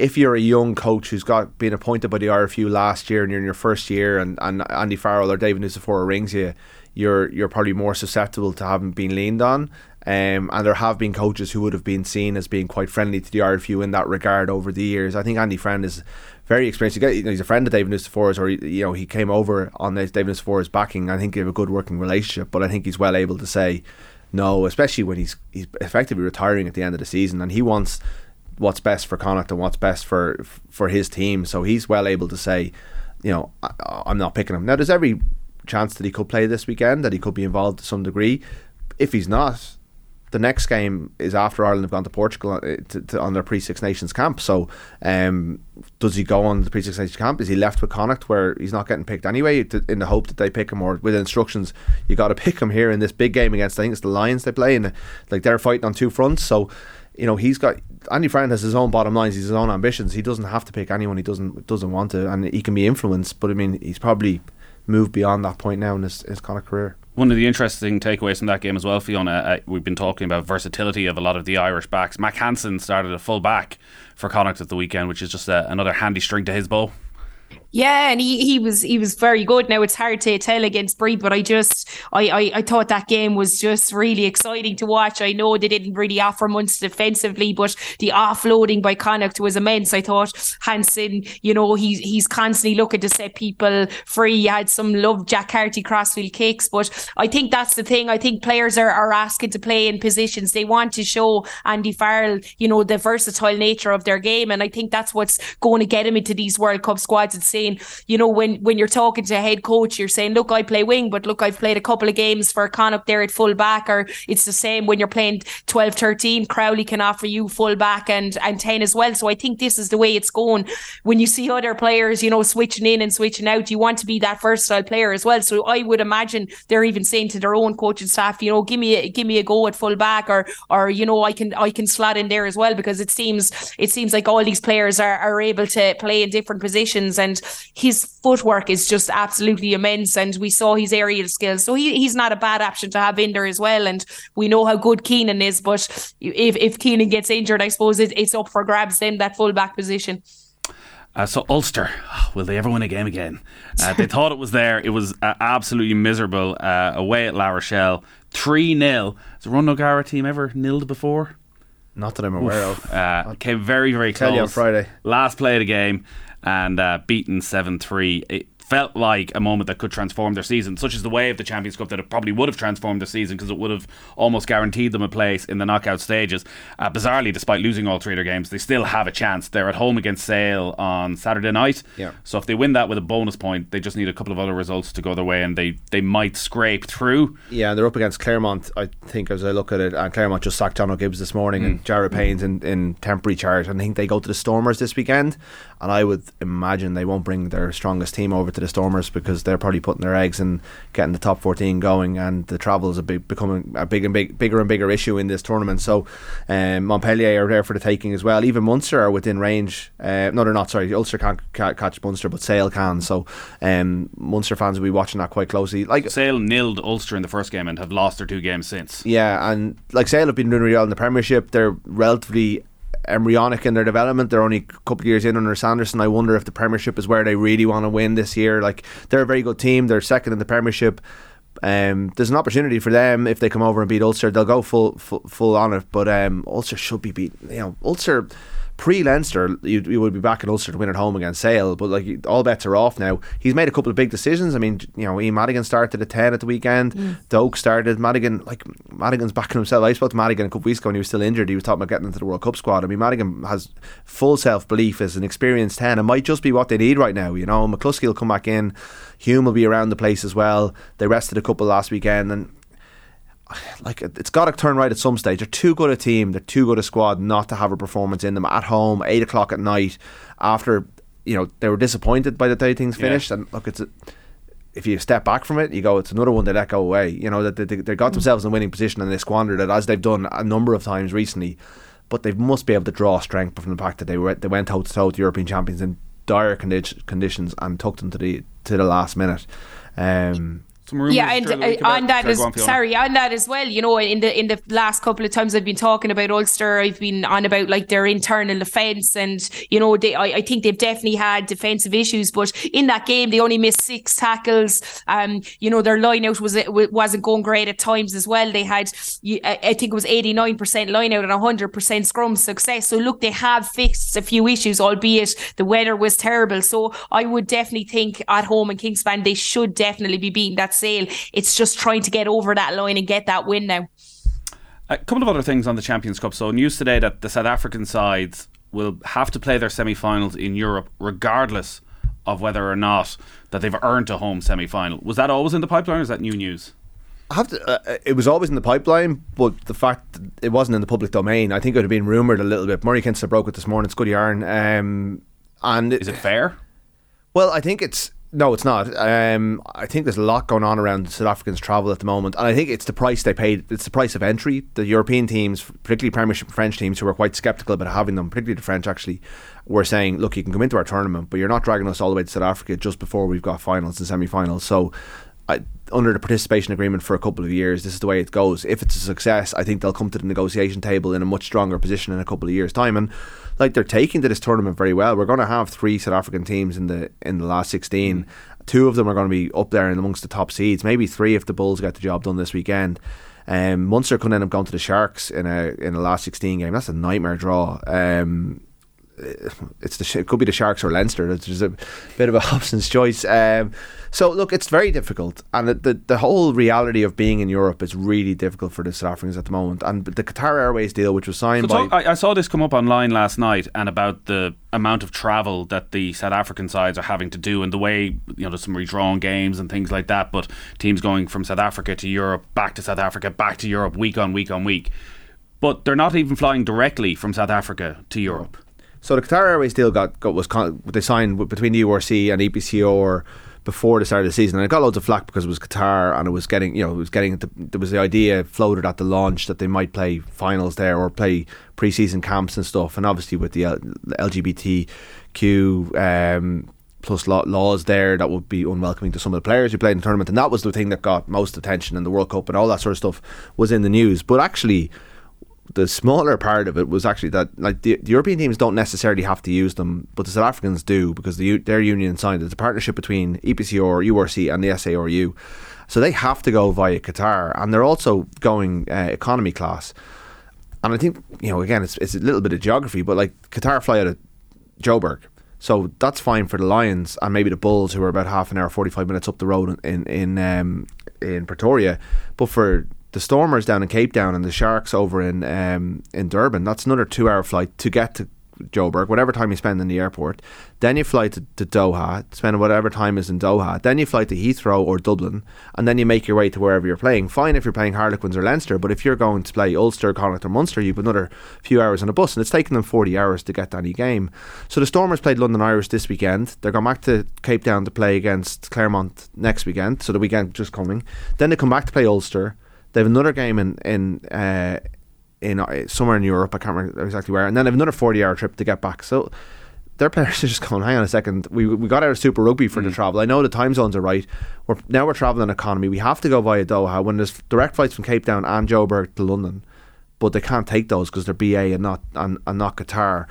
if you're a young coach who's got been appointed by the IRFU last year and you're in your first year and, and Andy Farrell or David Nucifora rings you, you're you're probably more susceptible to having been leaned on. Um, and there have been coaches who would have been seen as being quite friendly to the IRFU in that regard over the years. I think Andy Friend is very experienced. You know, he's a friend of David Nucifora's, or you know, he came over on David Nucifora's backing. I think they have a good working relationship, but I think he's well able to say no, especially when he's he's effectively retiring at the end of the season, and he wants what's best for Connacht and what's best for for his team. So he's well able to say, you know, I, I'm not picking him. Now there's every chance that he could play this weekend, that he could be involved to some degree. If he's not, the next game is after Ireland have gone to Portugal uh, to, to, on their pre Six Nations camp. So, um, does he go on the pre Six Nations camp? Is he left with Connacht where he's not getting picked anyway, to, in the hope that they pick him, or with instructions you got to pick him here in this big game against I think it's the Lions they play, and like they're fighting on two fronts. So, you know, he's got Andy Friend has his own bottom lines, he's his own ambitions. He doesn't have to pick anyone he doesn't doesn't want to, and he can be influenced. But I mean, he's probably moved beyond that point now in his, his kind of career one of the interesting takeaways from that game as well, Fiona, uh, we've been talking about versatility of a lot of the Irish backs. Mac Hansen started a full back for Connacht at the weekend, which is just a, another handy string to his bow. Yeah, and he, he was he was very good. Now it's hard to tell against Brive, but I just I, I I thought that game was just really exciting to watch. I know they didn't really offer much defensively, but the offloading by Connacht was immense. I thought Hansen, you know, he's he's constantly looking to set people free. He had some love Jack Carty crossfield kicks, but I think that's the thing. I think players are, are asking to play in positions. They want to show Andy Farrell, you know, the versatile nature of their game. And I think that's what's going to get him into these World Cup squads. It's saying, you know, when when you're talking to a head coach, you're saying, look, I play wing, but look, I've played a couple of games for Connacht there at full back, or it's the same when you're playing 12, 13. Crowley can offer you full back and and 10 as well. So I think this is the way it's going. When you see other players, you know, switching in and switching out, you want to be that versatile player as well. So I would imagine they're even saying to their own coaching staff, you know, give me a, give me a go at full back, or or you know, I can I can slot in there as well because it seems it seems like all these players are are able to play in different positions, and his footwork is just absolutely immense. And we saw his aerial skills, so he, he's not a bad option to have in there as well. And we know how good Keenan is, but if if Keenan gets injured, I suppose it, it's up for grabs then that full back position. Uh, so Ulster, will they ever win a game again? Uh, they thought it was there. It was uh, absolutely miserable uh, away at La Rochelle, three 0 Has the Ronan O'Gara team ever nilled before? Not that I'm aware Oof. of. Uh, came very very close. tell you on Friday. Last play of the game and uh, beaten seven three. It felt like a moment that could transform their season, such as the way of the Champions Cup that it probably would have transformed their season because it would have almost guaranteed them a place in the knockout stages. Uh, bizarrely, despite losing all three of their games, they still have a chance. They're at home against Sale on Saturday night. Yeah. So if they win that with a bonus point, they just need a couple of other results to go their way, and they they might scrape through. Yeah, and they're up against Clermont, I think, as I look at it. And Clermont just sacked John Gibbes this morning and Jared Payne's in, in temporary charge. And I think they go to the Stormers this weekend. And I would imagine they won't bring their strongest team over to the Stormers because they're probably putting their eggs in getting the top 14 going. And the travel is a big, becoming a big and big, bigger and bigger issue in this tournament. So um, Montpellier are there for the taking as well. Even Munster are within range. Uh, no, they're not, sorry. Ulster can't, catch Munster, but Sale can. So um, Munster fans will be watching that quite closely. Like Sale nilled Ulster in the first game and have lost their two games since. Yeah, and like Sale have been doing really well in the Premiership. They're relatively embryonic in their development. They're only a couple of years in under Sanderson. I wonder if the Premiership is where they really want to win this year. Like they're a very good team. They're second in the Premiership. Um, there's an opportunity for them if they come over and beat Ulster. They'll go full full, full on it. But um, Ulster should be beaten. You know, Ulster pre Leinster, you, you would be back in Ulster to win at home against Sale. But like all bets are off now. He's made a couple of big decisions. I mean, you know, Ian Madigan started at ten at the weekend. Mm. Doak started. Madigan, like Madigan's backing himself. I spoke to Madigan a couple of weeks ago when he was still injured. He was talking about getting into the World Cup squad. I mean, Madigan has full self belief as an experienced ten. It might just be what they need right now. You know, McCloskey will come back in. Hume will be around the place as well. They rested a couple last weekend and like it- it's got to turn right at some stage. They're too good a team. They're too good a squad not to have a performance in them at home, eight o'clock at night. After you know they were disappointed by the day things Yeah. finished, and look, it's a, if you step back from it, you go, it's another one they let go away. You know that they, they, they got themselves in a winning position and they squandered it as they've done a number of times recently. But they must be able to draw strength from the fact that they were they went toe to toe with European champions in dire condi- conditions and took them to the to the last minute. Um, yeah, and uh, on that Sorry, as go on, sorry, on that as well. You know, in the in the last couple of times I've been talking about Ulster, I've been on about like their internal defence, and you know, they I, I think they've definitely had defensive issues. But in that game, they only missed six tackles. Um, you know, their line out was wasn't going great at times as well. They had, I I think it was eighty nine percent line out and hundred percent scrum success. So look, they have fixed a few issues, albeit the weather was terrible. So I would definitely think at home in Kingspan they should definitely be beating that sale. It's just trying to get over that line and get that win now. A couple of other things on the Champions Cup. So news today that the South African sides will have to play their semi-finals in Europe, regardless of whether or not that they've earned a home semi-final. Was that always in the pipeline, or is that new news? I have to. Uh, it was always in the pipeline, but the fact that it wasn't in the public domain, I think it would have been rumored a little bit. Murray Kinsella broke it this morning. It's good yarn. Um, and Is it fair? Well, I think it's no, it's not. Um, I think there's a lot going on around South Africans' travel at the moment, and I think it's the price they paid. It's the price of entry. The European teams, particularly Premiership French teams, who were quite sceptical about having them, particularly the French, actually, were saying, "Look, you can come into our tournament, but you're not dragging us all the way to South Africa just before we've got finals and semi-finals." So. I, under the participation agreement for a couple of years, this is the way it goes. If it's a success, I think they'll come to the negotiation table in a much stronger position in a couple of years' time. And like they're taking to this tournament very well. We're going to have three South African teams in the in the last sixteen. Two of them are going to be up there and amongst the top seeds. Maybe three if the Bulls get the job done this weekend. Um, Munster could end up going to the Sharks in a in a last sixteen game. That's a nightmare draw. Um, it's the it could be the Sharks or Leinster. It's just a bit of a Hobson's choice. Um, so look, it's very difficult, and the, the, the whole reality of being in Europe is really difficult for the South Africans at the moment. And the Qatar Airways deal, which was signed So by talk- I, I saw this come up online last night and about the amount of travel that the South African sides are having to do and the way you know there's some redrawn games and things like that but teams going from South Africa to Europe back to South Africa back to Europe week on week on week but they're not even flying directly from South Africa to Europe So the Qatar Airways deal got, got was con- they signed between the URC and E EPCR before the start of the season, and it got loads of flack because it was Qatar and it was getting you know it was getting the, there was the idea floated at the launch that they might play finals there or play pre-season camps and stuff, and obviously with the L- LGBTQ. Um, Plus law- laws there that would be unwelcoming to some of the players who played in the tournament, and that was the thing that got most attention in the World Cup and all that sort of stuff was in the news. But actually, the smaller part of it was actually that like the, the European teams don't necessarily have to use them, but the South Africans do because the, their union signed. It's a partnership between E EPCR or URC and the SARU, so they have to go via Qatar, and they're also going uh, economy class. And I think you know again, it's it's a little bit of geography, but like Qatar fly out of Joburg. So that's fine for the Lions and maybe the Bulls, who are about half an hour, forty five minutes up the road in in um, in Pretoria. But for the Stormers down in Cape Town and the Sharks over in um, in Durban, that's another two hour flight to get to Joburg, whatever time you spend in the airport. Then you fly to, to Doha, spend whatever time is in Doha. Then you fly to Heathrow or Dublin, and then you make your way to wherever you're playing. Fine if you're playing Harlequins or Leinster, but if you're going to play Ulster, Connacht, or Munster, you've another few hours on a bus, and it's taken them 40 hours to get to any game. So the Stormers played London Irish this weekend. They're going back to Cape Town to play against Clermont next weekend, so the weekend just coming. Then they come back to play Ulster. They have another game in in uh, in uh, somewhere in Europe. I can't remember exactly where, and then they have another forty-hour trip to get back. So their players are just going. Hang on a second. We we got out of Super Rugby for the travel. I know the time zones are right. We're now we're traveling economy. We have to go via Doha when there's direct flights from Cape Town and Joburg to London, but they can't take those because they're BA and not and, and not Qatar.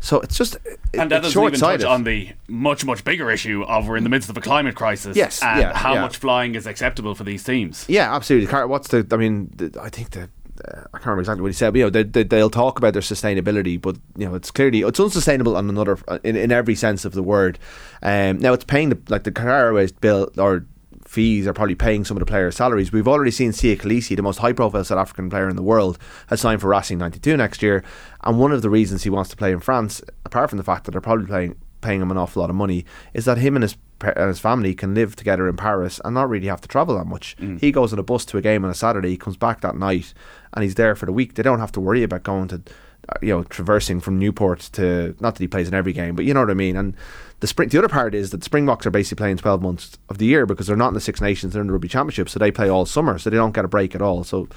So it's just it, and that doesn't even touch on the much much bigger issue of we're in the midst of a climate crisis Yes, and yeah, how yeah. much flying is acceptable for these teams Yeah, absolutely. What's the? I mean, the, I think the. Uh, I can't remember exactly what he said, but you know, they, they, they'll talk about their sustainability, but you know, it's clearly it's unsustainable on another in, in every sense of the word. Um, now it's paying the like the Qatar Airways bill or fees are probably paying some of the players' salaries. We've already seen Siya Kolisi, the most high-profile South African player in the world, has signed for Racing 92 next year, and one of the reasons he wants to play in France, apart from the fact that they're probably playing paying him an awful lot of money, is that him and his and his family can live together in Paris and not really have to travel that much. He goes on a bus to a game on a Saturday, he comes back that night, and he's there for the week. They don't have to worry about going to, uh, you know, traversing from Newport to. Not that he plays in every game, but you know what I mean. And the spring, the other part is that Springboks are basically playing twelve months of the year because they're not in the Six Nations, they're in the Rugby Championship, so they play all summer, so they don't get a break at all. So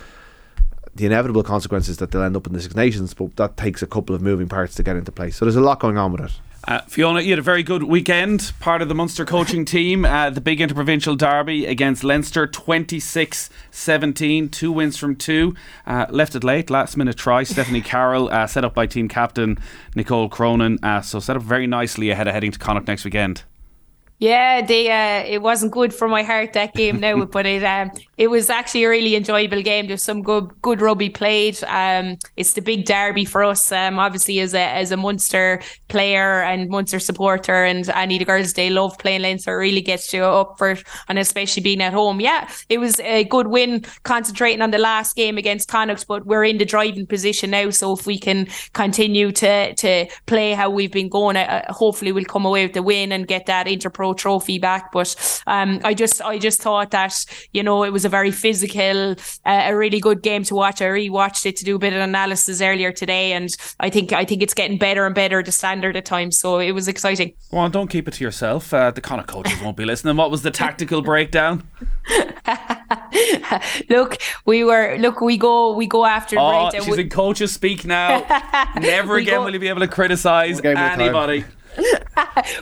the inevitable consequence is that they'll end up in the Six Nations, but that takes a couple of moving parts to get into place. So there's a lot going on with it. Uh, Fiona, you had a very good weekend, part of the Munster coaching team. Uh, the big interprovincial derby against Leinster, 26 17, two wins from two. Uh, left it late, last minute try. Stephanie Carroll, uh, set up by team captain Nicole Cronin. Uh, so set up very nicely ahead of heading to Connacht next weekend. Yeah, they uh, it wasn't good for my heart that game now, but it um, it was actually a really enjoyable game. There's some good good rugby played. Um, it's the big derby for us. Um, obviously as a as a Munster player and Munster supporter, and any of the girls they love playing Leinster. It really gets you up for it, and especially being at home. Yeah, it was a good win. Concentrating on the last game against Connacht, but we're in the driving position now. So if we can continue to to play how we've been going, uh, hopefully we'll come away with the win and get that Interpro trophy back. But um, I just I just thought that you know it was a very physical, uh, a really good game to watch. I rewatched it to do a bit of analysis earlier today, and I think I think it's getting better and better the standard at times. So it was exciting. Well, don't keep it to yourself. Uh, the Connacht coaches won't be listening. What was the tactical breakdown? look, we were look we go we go after the Oh, breakdown. she's We- in coaches speak now. Never again go- will you be able to criticise One game at a time. anybody.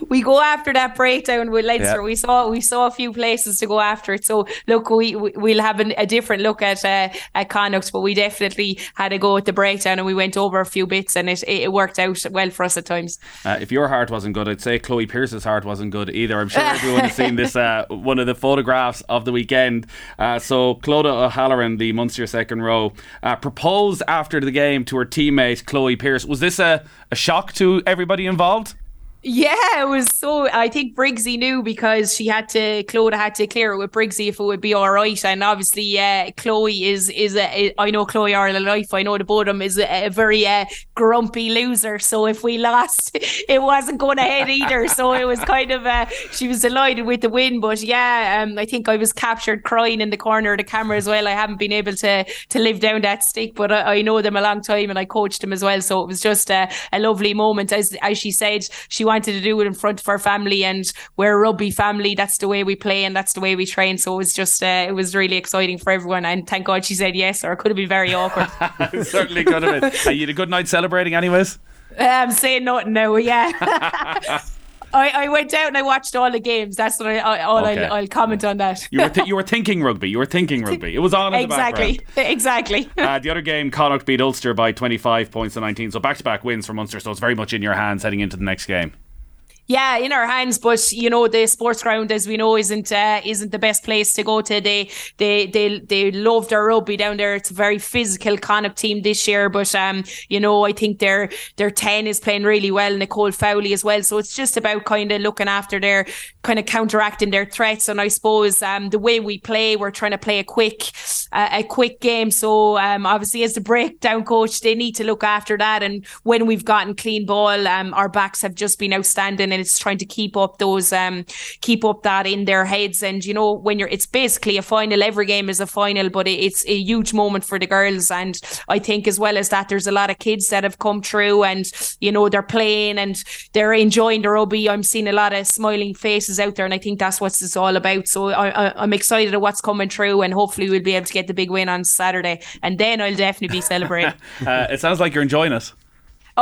We go after that breakdown with Leinster. Yeah. We saw we saw a few places to go after it. So look, we we- we'll have an, a different look at uh, at Connacht, but we definitely had a go at the breakdown and we went over a few bits and it it worked out well for us at times. Uh, if your heart wasn't good, I'd say Chloe Pearse's heart wasn't good either. I'm sure everyone has seen this uh, one of the photographs of the weekend. Uh, so Clodagh O'Halloran, the Munster second row, uh, proposed after the game to her teammate Chloe Pierce. Was this a, a shock to everybody involved? Yeah, it was so. I think Briggsy knew because she had to. Clodagh had to clear it with Briggsy if it would be all right. And obviously, yeah, Chloe is is a. I know Chloe Ireland life. I know the bottom is a, a very uh, grumpy loser. So if we lost, it wasn't going ahead either. So it was kind of. Uh, she was delighted with the win, but yeah, um, I think I was captured crying in the corner of the camera as well. I haven't been able to to live down that stick, but I, I know them a long time and I coached them as well. So it was just a, a lovely moment. As as she said, she wanted to do it in front of our family, and we're a rugby family. That's the way we play and that's the way we train. So it was just uh, it was really exciting for everyone. And thank God she said yes, or it could have been very awkward. Certainly could have been. Uh, you had a good night celebrating, anyways. I'm saying nothing now. Yeah. I, I went out and I watched all the games. That's what I, I all Okay. I'll, I'll comment on that. You were th- you were thinking rugby. You were thinking rugby. It was on exactly, exactly. Uh, the other game, Connacht beat Ulster by 25 points to 19. So back to back wins for Munster. So it's very much in your hands heading into the next game. Yeah, in our hands, but you know the sports ground, as we know, isn't uh, isn't the best place to go to. They they they they love their rugby down there. It's a very physical kind of team this year, but um, you know, I think their their ten is playing really well, Nicole Fowley as well. So it's just about kind of looking after their kind of counteracting their threats. And I suppose um, the way we play, we're trying to play a quick uh, a quick game. So um, obviously, as the breakdown coach, they need to look after that. And when we've gotten clean ball, um, our backs have just been outstanding, and it's trying to keep up those um, keep up that in their heads. And you know, when you're, it's basically a final. Every game is a final, but it- it's a huge moment for the girls. And I think as well as that, there's a lot of kids that have come through, and you know, they're playing and they're enjoying the rugby. I'm seeing a lot of smiling faces out there, and I think that's what it's all about. So I, I'm excited at what's coming through, and hopefully we'll be able to get the big win on Saturday, and then I'll definitely be celebrating. Uh, it sounds like you're enjoying it.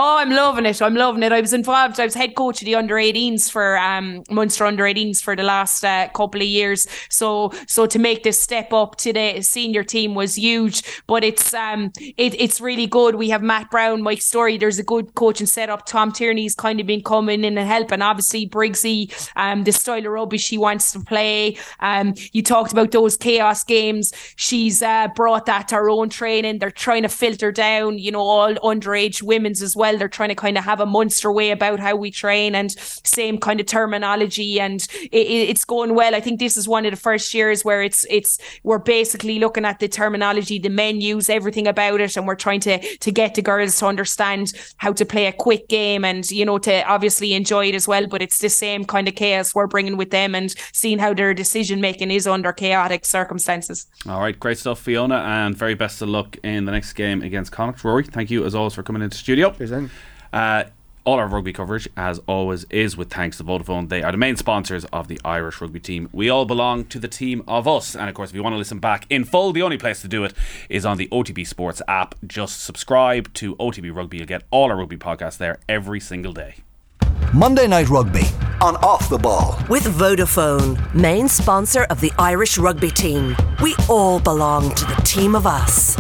Oh, I'm loving it. I'm loving it. I was involved. I was head coach of the under 18s for um, Munster under 18s for the last uh, couple of years. So, so to make this step up to the senior team was huge. But it's um, it, it's really good. We have Matt Brown, Mike Story. There's a good coaching setup. Tom Tierney's kind of been coming in and helping. Obviously, Briggsy, um, the style of rugby she wants to play. Um, you talked about those chaos games. She's uh, brought that to her own training. They're trying to filter down, you know, all underage women's as well. They're trying to kind of have a Munster way about how we train and same kind of terminology, and it- it's going well. I think this is one of the first years where it's it's we're basically looking at the terminology, the menus, everything about it, and we're trying to to get the girls to understand how to play a quick game and you know to obviously enjoy it as well. But it's the same kind of chaos we're bringing with them and seeing how their decision making is under chaotic circumstances. All right, great stuff, Fiona, and very best of luck in the next game against Connacht. Rory, thank you as always for coming into the studio. Cheers, then. Uh, all our rugby coverage, as always, is with thanks to Vodafone. They are the main sponsors of the Irish rugby team. We all belong to the team of us. And of course, if you want to listen back in full, the only place to do it is on the OTB Sports app. Just subscribe to OTB Rugby. You'll get all our rugby podcasts there every single day. Monday Night Rugby on Off the Ball. With Vodafone, main sponsor of the Irish rugby team. We all belong to the team of us.